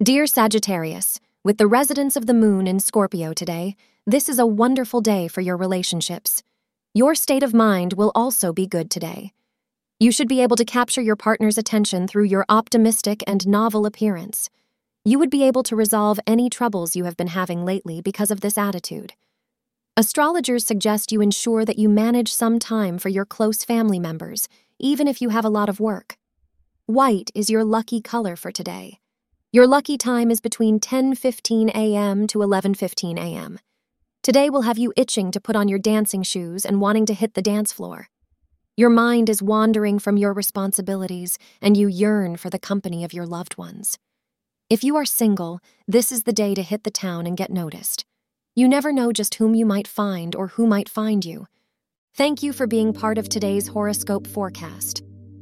Dear Sagittarius, with the residence of the moon in Scorpio today, this is a wonderful day for your relationships. Your state of mind will also be good today. You should be able to capture your partner's attention through your optimistic and novel appearance. You would be able to resolve any troubles you have been having lately because of this attitude. Astrologers suggest you ensure that you manage some time for your close family members, even if you have a lot of work. White is your lucky color for today. Your lucky time is between 10:15 a.m. to 11:15 a.m. Today will have you itching to put on your dancing shoes and wanting to hit the dance floor. Your mind is wandering from your responsibilities and you yearn for the company of your loved ones. If you are single, this is the day to hit the town and get noticed. You never know just whom you might find or who might find you. Thank you for being part of today's horoscope forecast.